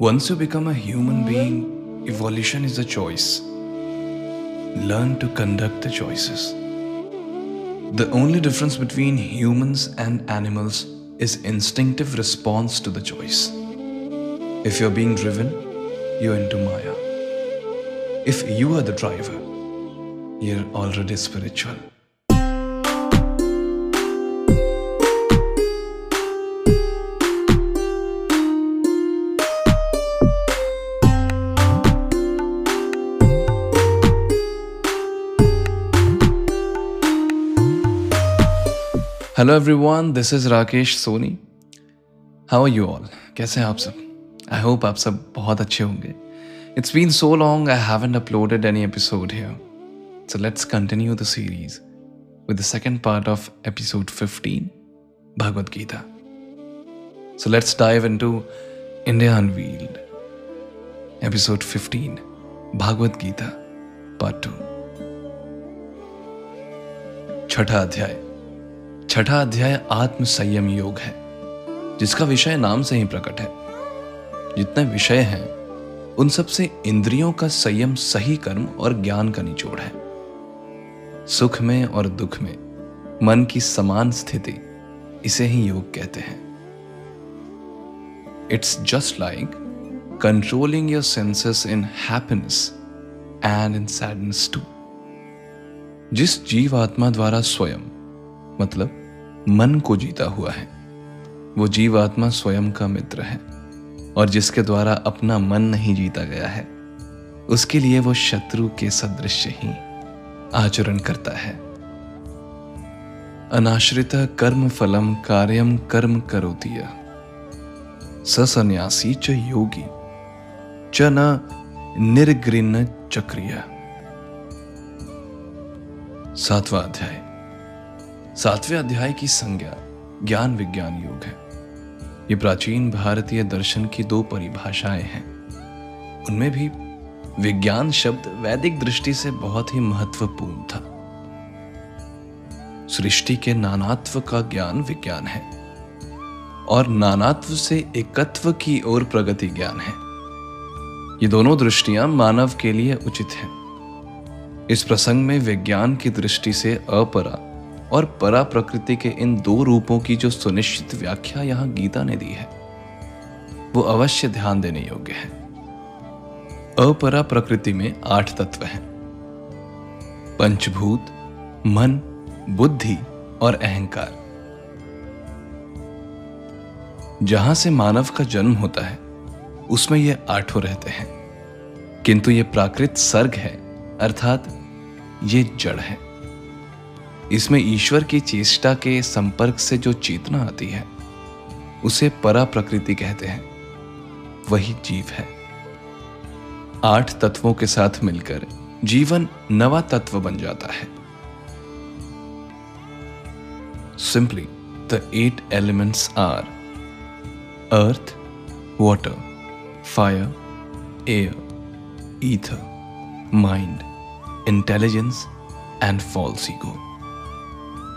Once you become a human being, evolution is a choice. Learn to conduct the choices. The only difference between humans and animals is instinctive response to the choice. If you're being driven, you're into Maya. If you are the driver, you're already spiritual. Hello everyone this is Rakesh Soni how you all कैसे हैं आप सब? I hope आप सब बहुत अच्छे होंगे। It's been so long I haven't uploaded any episode here so let's continue the series with the second part of episode 15, Bhagavad Gita. So let's dive into India Unveiled, episode 15, Bhagavad Gita, part 2. छठा अध्याय। छठा अध्याय आत्म संयम योग है, जिसका विषय नाम से ही प्रकट है। जितने विषय हैं, उन सबसे इंद्रियों का संयम सही कर्म और ज्ञान का निचोड़ है। सुख में और दुख में, मन की समान स्थिति, इसे ही योग कहते हैं। It's just like controlling your senses in happiness and in sadness too जिस जीव आत्मा द्वारा स्वयं मतलब मन को जीता हुआ है। वो जीवात्मा स्वयं का मित्र है और जिसके द्वारा अपना मन नहीं जीता गया है, उसके लिए वो शत्रु के सदृश ही आचरण करता है। अनाश्रित कर्म फलम कार्यम कर्म करोती ससन्यासी च योगी, च न निर्ग्रीन चक्रिय। सातवां अध्याय। सातवें अध्याय की संज्ञा, ज्ञान विज्ञान योग है। ये प्राचीन भारतीय दर्शन की दो परिभाषाएँ हैं। उनमें भी विज्ञान शब्द वैदिक दृष्टि से बहुत ही महत्वपूर्ण था। सृष्टि के नानात्व का ज्ञान विज्ञान है और नानात्व से एकत्व की ओर प्रगति ज्ञान है। ये दोनों दृष्टियाँ मानव के लिए उचित हैं। इस प्रसंग में विज्ञान की दृष्टि से अपरा और परा प्रकृति के इन दो रूपों की जो सुनिश्चित व्याख्या यहाँ गीता ने दी है, वो अवश्य ध्यान देने योग्य है। अपरा प्रकृति में आठ तत्व हैं। पंचभूत, मन, बुद्धि और अहंकार। जहाँ से मानव का जन्म होता है, उसमें ये आठों रहते हैं। किंतु ये प्राकृत सर्ग है, अर्थात ये जड़ है। इसमें ईश्वर की चेष्टा के संपर्क से जो चेतना आती है, उसे परा प्रकृति कहते हैं। वही जीव है। आठ तत्वों के साथ मिलकर जीवन नवा तत्व बन जाता है। Simply the eight elements are earth water fire air ether mind intelligence and false ego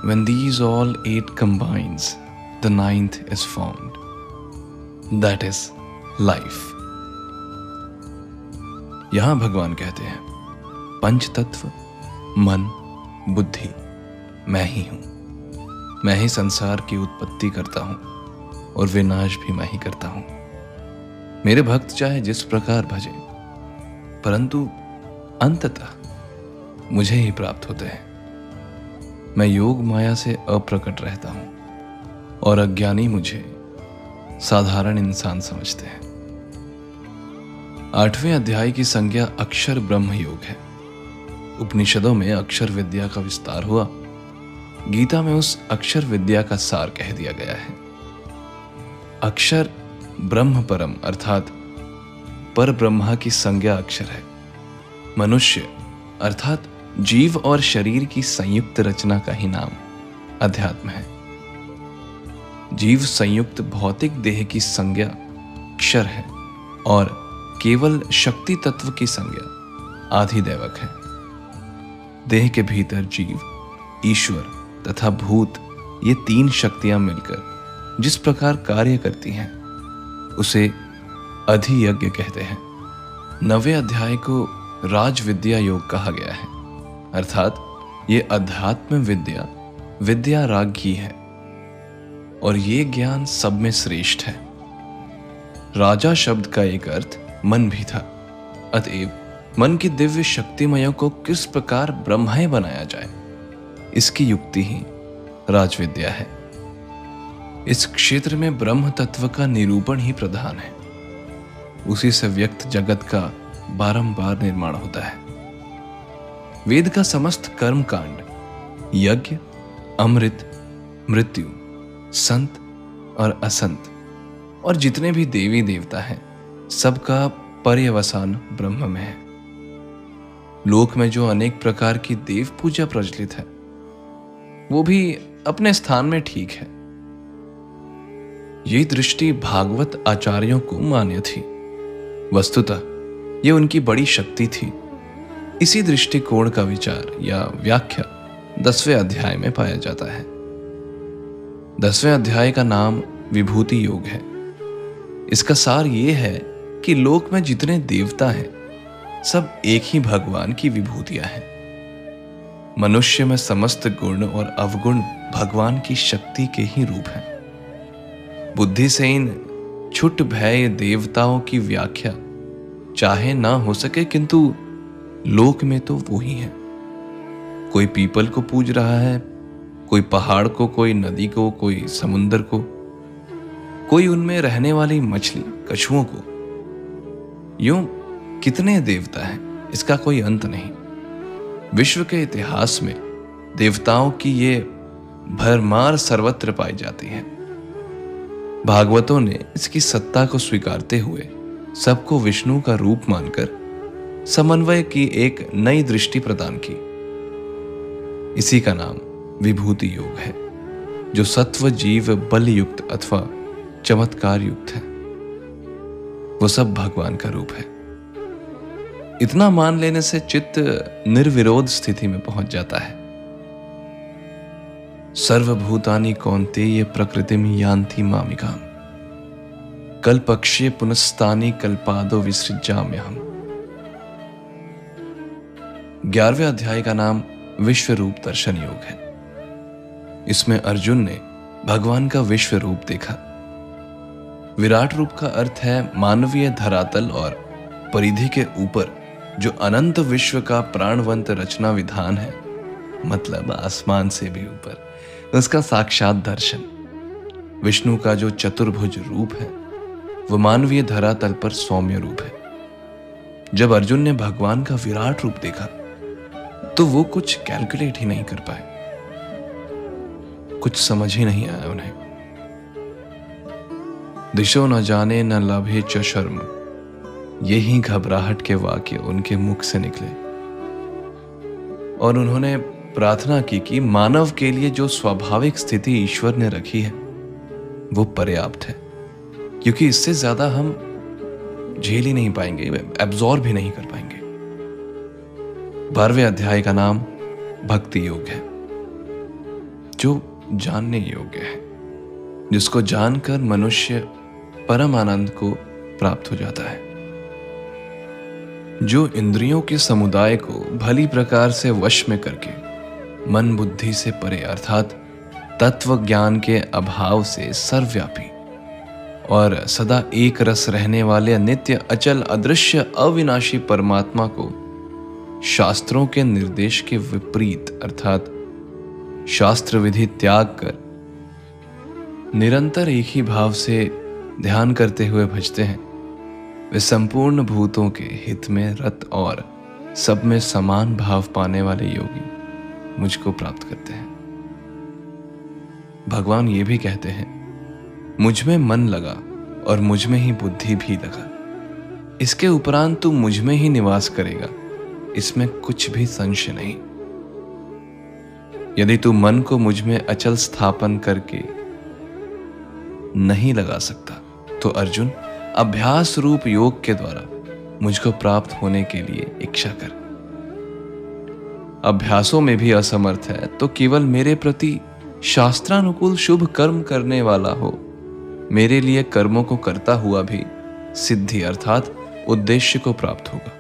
When these all eight combines, the ninth is formed. That is life. यहाँ भगवान कहते हैं पंच तत्व मन बुद्धि मैं ही हूँ मैं ही संसार की उत्पत्ति करता हूँ और विनाश भी मैं ही करता हूँ मेरे भक्त चाहे जिस प्रकार भजे परंतु अंततः मुझे ही प्राप्त होते हैं मैं योग माया से अप्रकट रहता हूँ और अज्ञानी मुझे साधारण इंसान समझते हैं। आठवें अध्याय की संज्ञा अक्षर ब्रह्म योग है। उपनिषदों में अक्षर विद्या का विस्तार हुआ। गीता में उस अक्षर विद्या का सार कह दिया गया है। अक्षर ब्रह्म परम, अर्थात पर ब्रह्मा की संज्ञा अक्षर है। मनुष्य, अर्थात जीव और शरीर की संयुक्त रचना का ही नाम अध्यात्म है। जीव संयुक्त भौतिक देह की संज्ञा क्षर है और केवल शक्ति तत्व की संज्ञा आधिदैवक है। देह के भीतर जीव, ईश्वर तथा भूत, ये तीन शक्तियाँ मिलकर जिस प्रकार कार्य करती हैं, उसे अधियज्ञ कहते हैं। नवे अध्याय को राज विद्या योग कहा गया है। अर्थात ये अध्यात्म विद्या विद्या रागी है और ये ज्ञान सब में श्रेष्ठ है। राजा शब्द का एक अर्थ मन भी था। अतएव मन की दिव्य शक्तिमयों को किस प्रकार ब्रह्मय बनाया जाए, इसकी युक्ति ही राजविद्या है। इस क्षेत्र में ब्रह्म तत्व का निरूपण ही प्रधान है। उसी से व्यक्त जगत का बारंबार निर्माण होता है। वेद का समस्त कर्म कांड यज्ञ, अमृत, मृत्यु, संत और असंत, और जितने भी देवी देवता हैं, सबका पर्यवसान ब्रह्म में है। लोक में जो अनेक प्रकार की देव पूजा प्रचलित है, वो भी अपने स्थान में ठीक है। ये दृष्टि भागवत आचार्यों को मान्य थी। वस्तुतः ये उनकी बड़ी शक्ति थी। इसी दृष्टिकोण का विचार या व्याख्या दसवें अध्याय में पाया जाता है। दसवें अध्याय का नाम विभूति योग है। इसका सार ये है कि लोक में जितने देवता हैं, सब एक ही भगवान की विभूतियाँ हैं। मनुष्य में समस्त गुण और अवगुण भगवान की शक्ति के ही रूप हैं। बुद्धि से इन छुट भय देवताओं की व्याख्या चाहे ना हो सके, किंतु लोक में तो वो ही है। कोई पीपल को पूज रहा है, कोई पहाड़ को, कोई नदी को, कोई समुन्दर को, कोई उनमें रहने वाली मछली, कछुओं को। यूँ कितने देवता हैं, इसका कोई अंत नहीं। विश्व के इतिहास में देवताओं की ये भरमार सर्वत्र पाई जाती है। भागवतों ने इसकी सत्ता को स्वीकारते हुए सबको विष्णु का रूप मानकर समन्वय की एक नई दृष्टि प्रदान की। इसी का नाम विभूति योग है, जो सत्व जीव बल युक्त अथवा चमत्कार युक्त है। वो सब भगवान का रूप है। इतना मान लेने से चित्त निर्विरोध स्थिति में पहुँच जाता है। सर्वभूतानी कौनते ये प्रकृति में यान्ति मामिका कल्पक्षे पुनस्तानी कल्पादो विसृजाम्य हम ग्यारहवें अध्याय का नाम विश्व रूप दर्शन योग है। इसमें अर्जुन ने भगवान का विश्व रूप देखा। विराट रूप का अर्थ है मानवीय धरातल और परिधि के ऊपर जो अनंत विश्व का प्राणवंत रचना विधान है मतलब आसमान से भी ऊपर, उसका साक्षात दर्शन। विष्णु का जो चतुर्भुज रूप है वह मानवीय धरातल पर सौम्य रूप है। जब अर्जुन ने भगवान का विराट रूप देखा तो वो कुछ कैलकुलेट ही नहीं कर पाए। कुछ समझ ही नहीं आया उन्हें। दिशो न जाने न लभे च शर्म यही घबराहट के वाक्य उनके मुख से निकले। और उन्होंने प्रार्थना की कि मानव के लिए जो स्वाभाविक स्थिति ईश्वर ने रखी है, वो पर्याप्त है। क्योंकि इससे ज़्यादा हम झेल ही नहीं पाएँगे एब्जॉर्ब भी नहीं कर पाएँगे। बारहवें अध्याय का नाम भक्ति योग है, जो जानने योग्य है, जिसको जानकर मनुष्य परम आनंद को प्राप्त हो जाता है। जो इंद्रियों के समुदाय को भली प्रकार से वश में करके मन बुद्धि से परे, अर्थात तत्व ज्ञान के अभाव से सर्वव्यापी और सदा एक रस रहने वाले नित्य अचल अदृश्य अविनाशी परमात्मा को शास्त्रों के निर्देश के विपरीत, अर्थात शास्त्र विधि त्याग कर निरंतर एक ही भाव से ध्यान करते हुए भजते हैं। वे संपूर्ण भूतों के हित में रत और सब में समान भाव पाने वाले योगी मुझको प्राप्त करते हैं। भगवान ये भी कहते हैं, मुझमें मन लगा और मुझमें ही बुद्धि भी लगा। इसके उपरांत तू मुझमें ही निवास करेगा। इसमें कुछ भी संशय नहीं। यदि तू मन को मुझमें अचल स्थापन करके नहीं लगा सकता तो अर्जुन, अभ्यास रूप योग के द्वारा मुझको प्राप्त होने के लिए इच्छा कर। अभ्यासों में भी असमर्थ है तो केवल मेरे प्रति शास्त्रानुकूल शुभ कर्म करने वाला हो। मेरे लिए कर्मों को करता हुआ भी सिद्धि अर्थात उद्देश्य को प्राप्त होगा।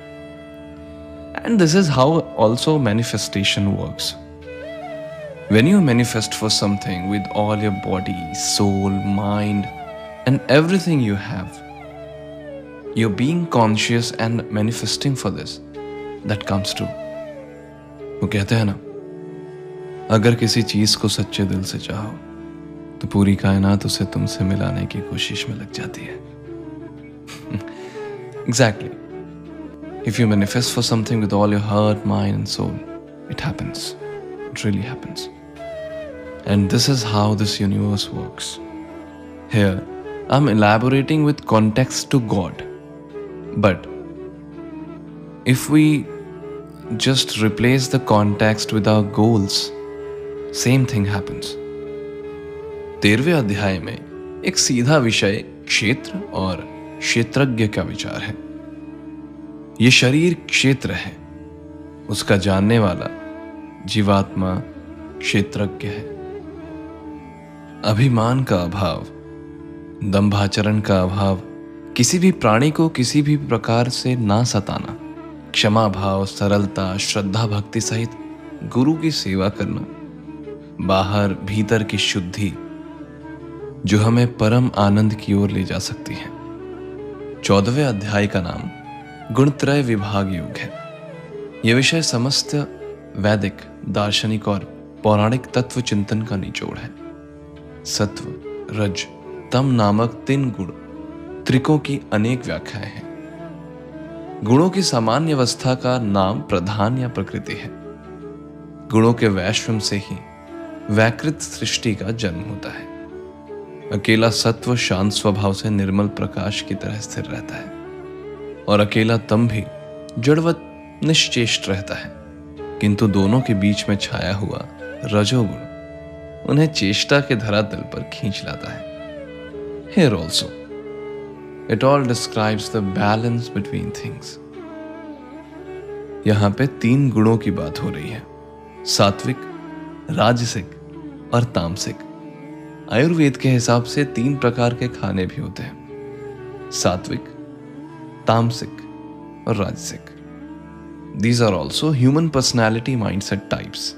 And this is how also manifestation works When you manifest for something with all your body, soul, mind, and everything you have, you're being conscious and manifesting for this. That comes true. वो कहते हैं ना अगर किसी चीज को सच्चे दिल से चाहो तो पूरी कायनात उसे तुमसे मिलाने की कोशिश में लग जाती है exactly If you manifest for something with all your heart mind and soul it happens it really happens And this is how this universe works. Here, I'm elaborating with context to God. But if we just replace the context with our goals, same thing happens. तेरहवें अध्याय में एक सीधा विषय क्षेत्र और क्षेत्रज्ञ का विचार है ये शरीर क्षेत्र है। उसका जानने वाला जीवात्मा क्षेत्रज्ञ है। अभिमान का अभाव, दंभाचरण का अभाव, किसी भी प्राणी को किसी भी प्रकार से ना सताना, क्षमा भाव, सरलता, श्रद्धा भक्ति सहित गुरु की सेवा करना, बाहर भीतर की शुद्धि, जो हमें परम आनंद की ओर ले जा सकती है। चौदहवें अध्याय का नाम गुणत्रय विभाग युग है। यह विषय समस्त वैदिक, दार्शनिक और पौराणिक तत्व चिंतन का निचोड़ है। सत्व, रज, तम नामक तीन गुण, त्रिकों की अनेक व्याख्याएँ हैं। गुणों की सामान्य अवस्था का नाम प्रधान या प्रकृति है। गुणों के वैश्वम से ही वैकृत सृष्टि का जन्म होता है। अकेला सत्व शांत स्वभाव से निर्मल प्रकाश की तरह स्थिर रहता है। और अकेला तम भी जड़वत निश्चेष्ट रहता है। किंतु दोनों के बीच में छाया हुआ रजोगुण उन्हें चेष्टा के धरातल पर खींच लाता है। Here also it all describes the balance between things यहाँ पे तीन गुणों की बात हो रही है। सात्विक, राजसिक और तामसिक। आयुर्वेद के हिसाब से तीन प्रकार के खाने भी होते हैं। सात्विक तामसिक और राजसिक these are also human personality mindset types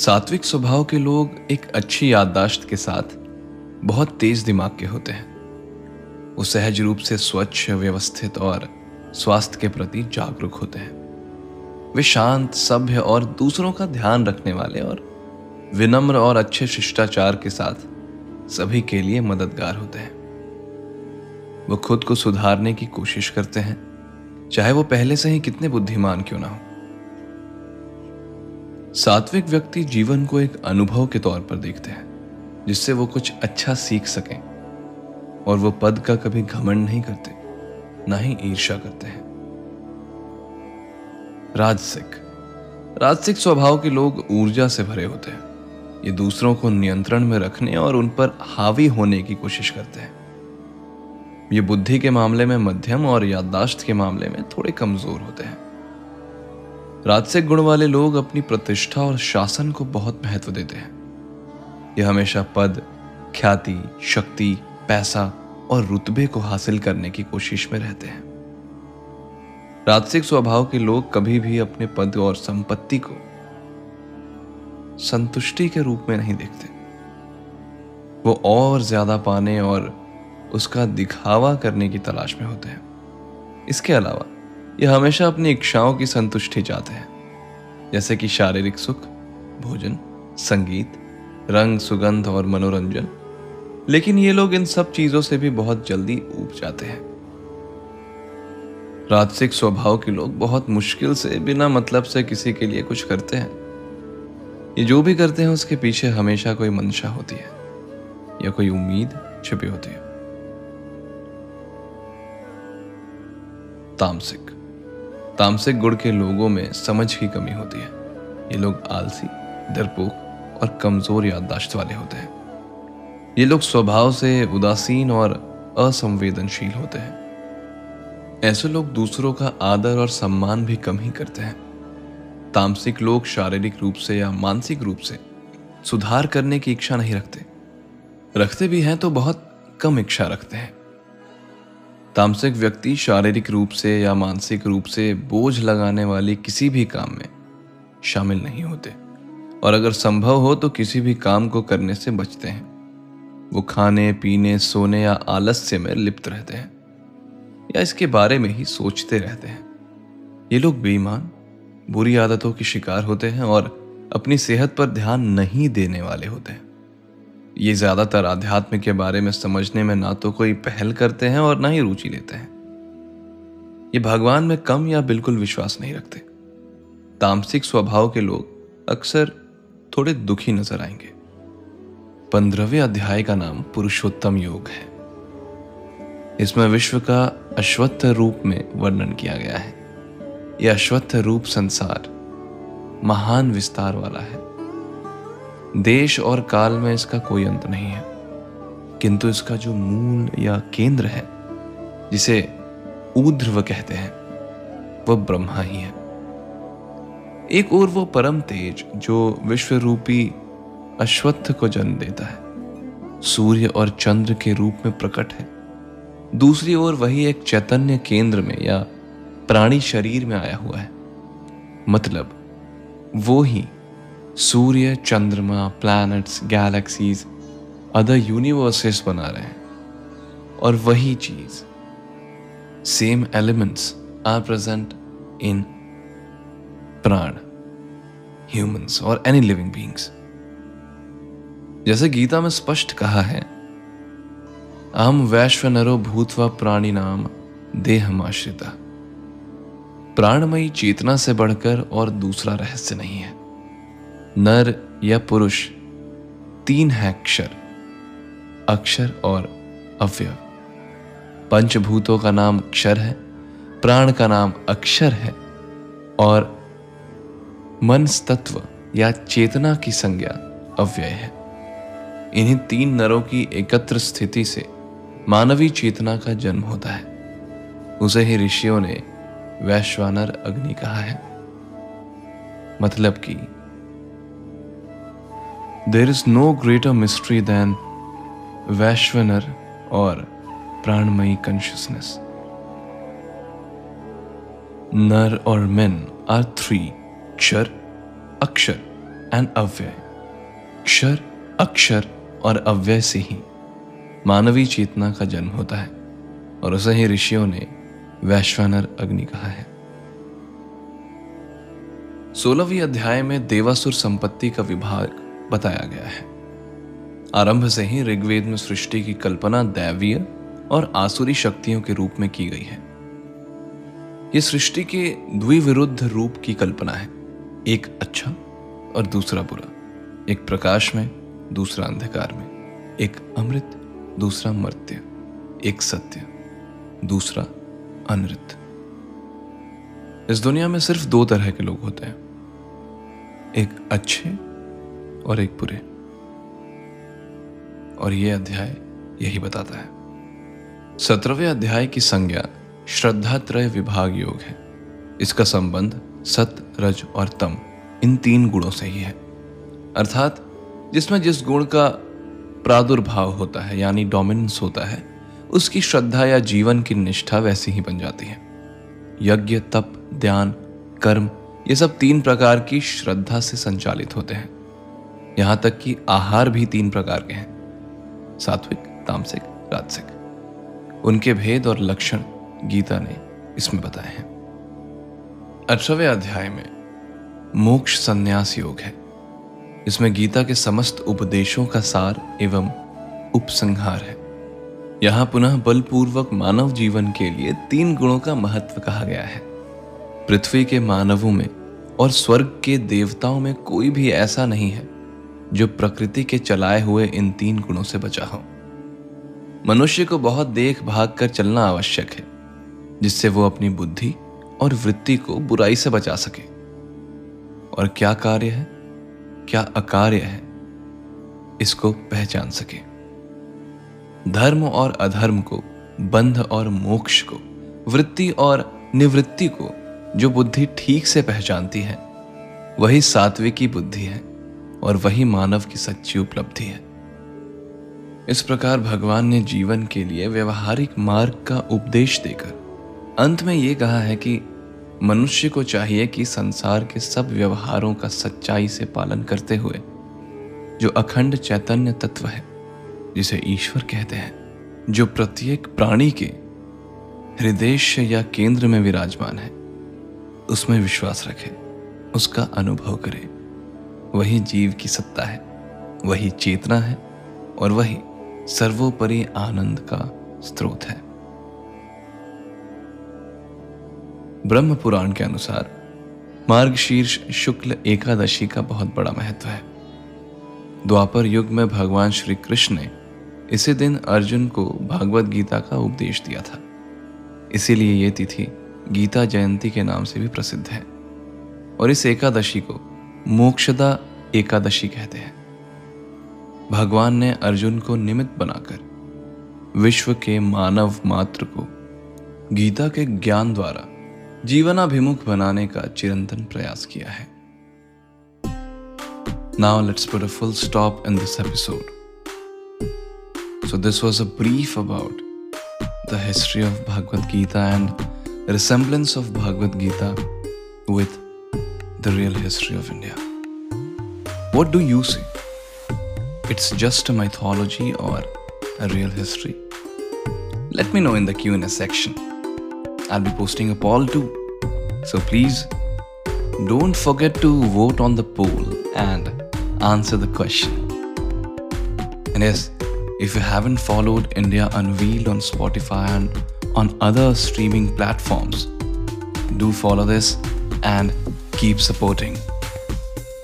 सात्विक स्वभाव के लोग एक अच्छी याददाश्त के साथ बहुत तेज दिमाग के होते हैं। वो सहज रूप से स्वच्छ, व्यवस्थित और स्वास्थ्य के प्रति जागरूक होते हैं। वे शांत, सभ्य और दूसरों का ध्यान रखने वाले और विनम्र और अच्छे शिष्टाचार के साथ सभी के लिए मददगार होते हैं। वो खुद को सुधारने की कोशिश करते हैं। चाहे वो पहले से ही कितने बुद्धिमान क्यों ना हो। सात्विक व्यक्ति जीवन को एक अनुभव के तौर पर देखते हैं, जिससे वो कुछ अच्छा सीख सकें, और वो पद का कभी घमंड नहीं करते, ना ही ईर्षा करते हैं। राजसिक। राजसिक स्वभाव के लोग ऊर्जा से भरे होते हैं। ये दूसरों को नियंत्रण में रखने और उन पर हावी होने की कोशिश करते हैं। ये बुद्धि के मामले में मध्यम और याददाश्त के मामले में थोड़े कमज़ोर होते हैं। राजसिक गुण वाले लोग अपनी प्रतिष्ठा और शासन को बहुत महत्व देते हैं। ये हमेशा पद, ख्याति, शक्ति, पैसा और रुतबे को हासिल करने की कोशिश में रहते हैं। राजसिक स्वभाव के लोग कभी भी अपने पद और संपत्ति को संतुष्टि के रूप में नहीं देखते। वो और ज़्यादा पाने और उसका दिखावा करने की तलाश में होते हैं। इसके अलावा, ये हमेशा अपनी इच्छाओं की संतुष्टि चाहते हैं। जैसे कि शारीरिक सुख, भोजन, संगीत, रंग, सुगंध और मनोरंजन। लेकिन ये लोग इन सब चीज़ों से भी बहुत जल्दी ऊब जाते हैं। राजसिक स्वभाव के लोग बहुत मुश्किल से, बिना मतलब से किसी के लिए कुछ करते हैं। ये जो भी करते हैं, उसके पीछे हमेशा कोई मंशा होती है, या कोई उम्मीद छिपी होती है। तामसिक। तामसिक गुण के लोगों में समझ की कमी होती है। ये लोग आलसी डरपोक और कमज़ोर याददाश्त वाले होते हैं। ये लोग स्वभाव से उदासीन और असंवेदनशील होते हैं। ऐसे लोग दूसरों का आदर और सम्मान भी कम ही करते हैं। तामसिक लोग शारीरिक रूप से या मानसिक रूप से सुधार करने की इच्छा नहीं रखते। रखते भी हैं तो बहुत कम इच्छा रखते हैं। तामसिक व्यक्ति शारीरिक रूप से या मानसिक रूप से बोझ लगाने वाले किसी भी काम में शामिल नहीं होते। और अगर संभव हो तो किसी भी काम को करने से बचते हैं। वो खाने, पीने, सोने या आलस्य में लिप्त रहते हैं। या इसके बारे में ही सोचते रहते हैं। ये लोग बेईमान, बुरी आदतों के शिकार होते हैं और अपनी सेहत पर ध्यान नहीं देने वाले होते हैं। ये ज़्यादातर आध्यात्म के बारे में समझने में ना तो कोई पहल करते हैं और ना ही रुचि लेते हैं। ये भगवान में कम या बिल्कुल विश्वास नहीं रखते। तामसिक स्वभाव के लोग अक्सर थोड़े दुखी नज़र आएँगे। पंद्रहवें अध्याय का नाम पुरुषोत्तम योग है। इसमें विश्व का अश्वत्थ रूप में वर्णन किया गया है। यह अश्वत्थ रूप संसार महान विस्तार वाला है। देश और काल में इसका कोई अंत नहीं है। किंतु इसका जो मूल या केंद्र है, जिसे ऊध्रव कहते हैं, वह ब्रह्मा ही है। एक और वो परम तेज जो विश्व रूपी अश्वत्थ को जन्म देता है, सूर्य और चंद्र के रूप में प्रकट है। दूसरी ओर वही एक चैतन्य केंद्र में या प्राणी शरीर में आया हुआ है। मतलब वो ही सूर्य चंद्रमा प्लैनेट्स गैलेक्सीज अदर यूनिवर्सेस बना रहे हैं। और वही चीज़ same elements are present in prana humans और एनी लिविंग बींग्स जैसे गीता में स्पष्ट कहा है, अहम वैश्व नरो भूतवा प्राणी नाम देहमाश्रिता प्राणमयी चेतना से बढ़कर और दूसरा रहस्य नहीं है। नर या पुरुष, तीन है अक्षर अक्षर और अव्यव। पंचभूतों का नाम अक्षर है, प्राण का नाम अक्षर है और मन तत्व या चेतना की संज्ञा अव्यय है। इन्हीं तीन नरों की एकत्र स्थिति से मानवीय चेतना का जन्म होता है। उसे ही ऋषियों ने वैश्वानर अग्नि कहा है। मतलब कि there is no greater mystery than Vaishvanar और प्राणमयी कॉन्शियसनेस नर और मेन आर थ्री क्षर अक्षर एंड अव्यय क्षर अक्षर और अव्यय से ही मानवीय चेतना का जन्म होता है और उसे ही ऋषियों ने वैश्वानर अग्नि कहा है। सोलहवीं अध्याय में देवासुर संपत्ति का विभाग बताया गया है। आरंभ से ही ऋग्वेद में सृष्टि की कल्पना दैवीय और आसुरी शक्तियों के रूप में की गई है। यह सृष्टि के द्विविरुद्ध रूप की कल्पना है। एक अच्छा और दूसरा बुरा। एक प्रकाश में, दूसरा अंधकार में। एक अमृत, दूसरा मर्त्य। एक सत्य, दूसरा अनृत। इस दुनिया में सिर्फ़ दो तरह के लोग होते हैं। एक अच्छे और एक बुरे और यह अध्याय यही बताता है। सत्रहवें अध्याय की संज्ञा श्रद्धा त्रय विभाग योग है। इसका संबंध सत, रज और तम, इन तीन गुणों से ही है। अर्थात, जिसमें जिस गुण का प्रादुर्भाव होता है, यानी डोमिनेंस होता है, उसकी श्रद्धा या जीवन की निष्ठा वैसी ही बन जाती है। यज्ञ, तप, ध्यान, कर्म, ये सब तीन प्रकार की श्रद्धा से संचालित होते हैं। यहाँ तक कि आहार भी तीन प्रकार के हैं, सात्विक, तामसिक, राजसिक। उनके भेद और लक्षण गीता ने इसमें बताए हैं। अठारहवें अध्याय में मोक्ष संन्यास योग है। इसमें गीता के समस्त उपदेशों का सार एवं उपसंहार है। यहाँ पुनः बलपूर्वक मानव जीवन के लिए तीन गुणों का महत्व कहा गया है। पृथ्वी के मानवों में और स्वर्ग के देवताओं में कोई भी ऐसा नहीं है जो प्रकृति के चलाए हुए इन तीन गुणों से बचा हो। मनुष्य को बहुत देख भाग कर चलना आवश्यक है, जिससे वो अपनी बुद्धि और वृत्ति को बुराई से बचा सके। और क्या कार्य है, क्या अकार्य है, इसको पहचान सके। धर्म और अधर्म को, बंध और मोक्ष को, वृत्ति और निवृत्ति को, जो बुद्धि ठीक से पहचानती है, वही सात्विकी बुद्धि है। और वही मानव की सच्ची उपलब्धि है। इस प्रकार भगवान ने जीवन के लिए व्यवहारिक मार्ग का उपदेश देकर अंत में ये कहा है कि मनुष्य को चाहिए कि संसार के सब व्यवहारों का सच्चाई से पालन करते हुए जो अखंड चैतन्य तत्व है, जिसे ईश्वर कहते हैं, जो प्रत्येक प्राणी के हृदय या केंद्र में विराजमान है, उसमें विश्वास रखे, उसका अनुभव करे। वही जीव की सत्ता है, वही चेतना है और वही सर्वोपरि आनंद का स्रोत है। ब्रह्म पुराण के अनुसार मार्गशीर्ष शुक्ल एकादशी का बहुत बड़ा महत्व है। द्वापर युग में भगवान श्री कृष्ण ने इसी दिन अर्जुन को भागवत गीता का उपदेश दिया था। इसीलिए यह तिथि गीता जयंती के नाम से भी प्रसिद्ध है और इस एकादशी को मोक्षदा एकादशी कहते हैं। भगवान ने अर्जुन को निमित्त बनाकर विश्व के मानव मात्र को गीता के ज्ञान द्वारा जीवनाभिमुख बनाने का चिरंतन प्रयास किया है। Now let's put a full stop in this episode so this was a brief about the history of Bhagavad Gita and resemblance of Bhagavad Gita with the real history of India. What do you see? It's just a mythology or a real history? Let me know in the Q&A section. I'll be posting a poll too. So please don't forget to vote on the poll and answer the question. And yes, if you haven't followed India Unveiled on Spotify and on other streaming platforms, do follow this and keep supporting.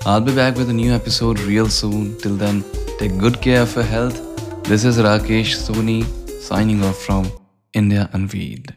I'll be back with a new episode real soon. Till then, Take good care of your health. This is Rakesh Soni signing off from India Unveiled.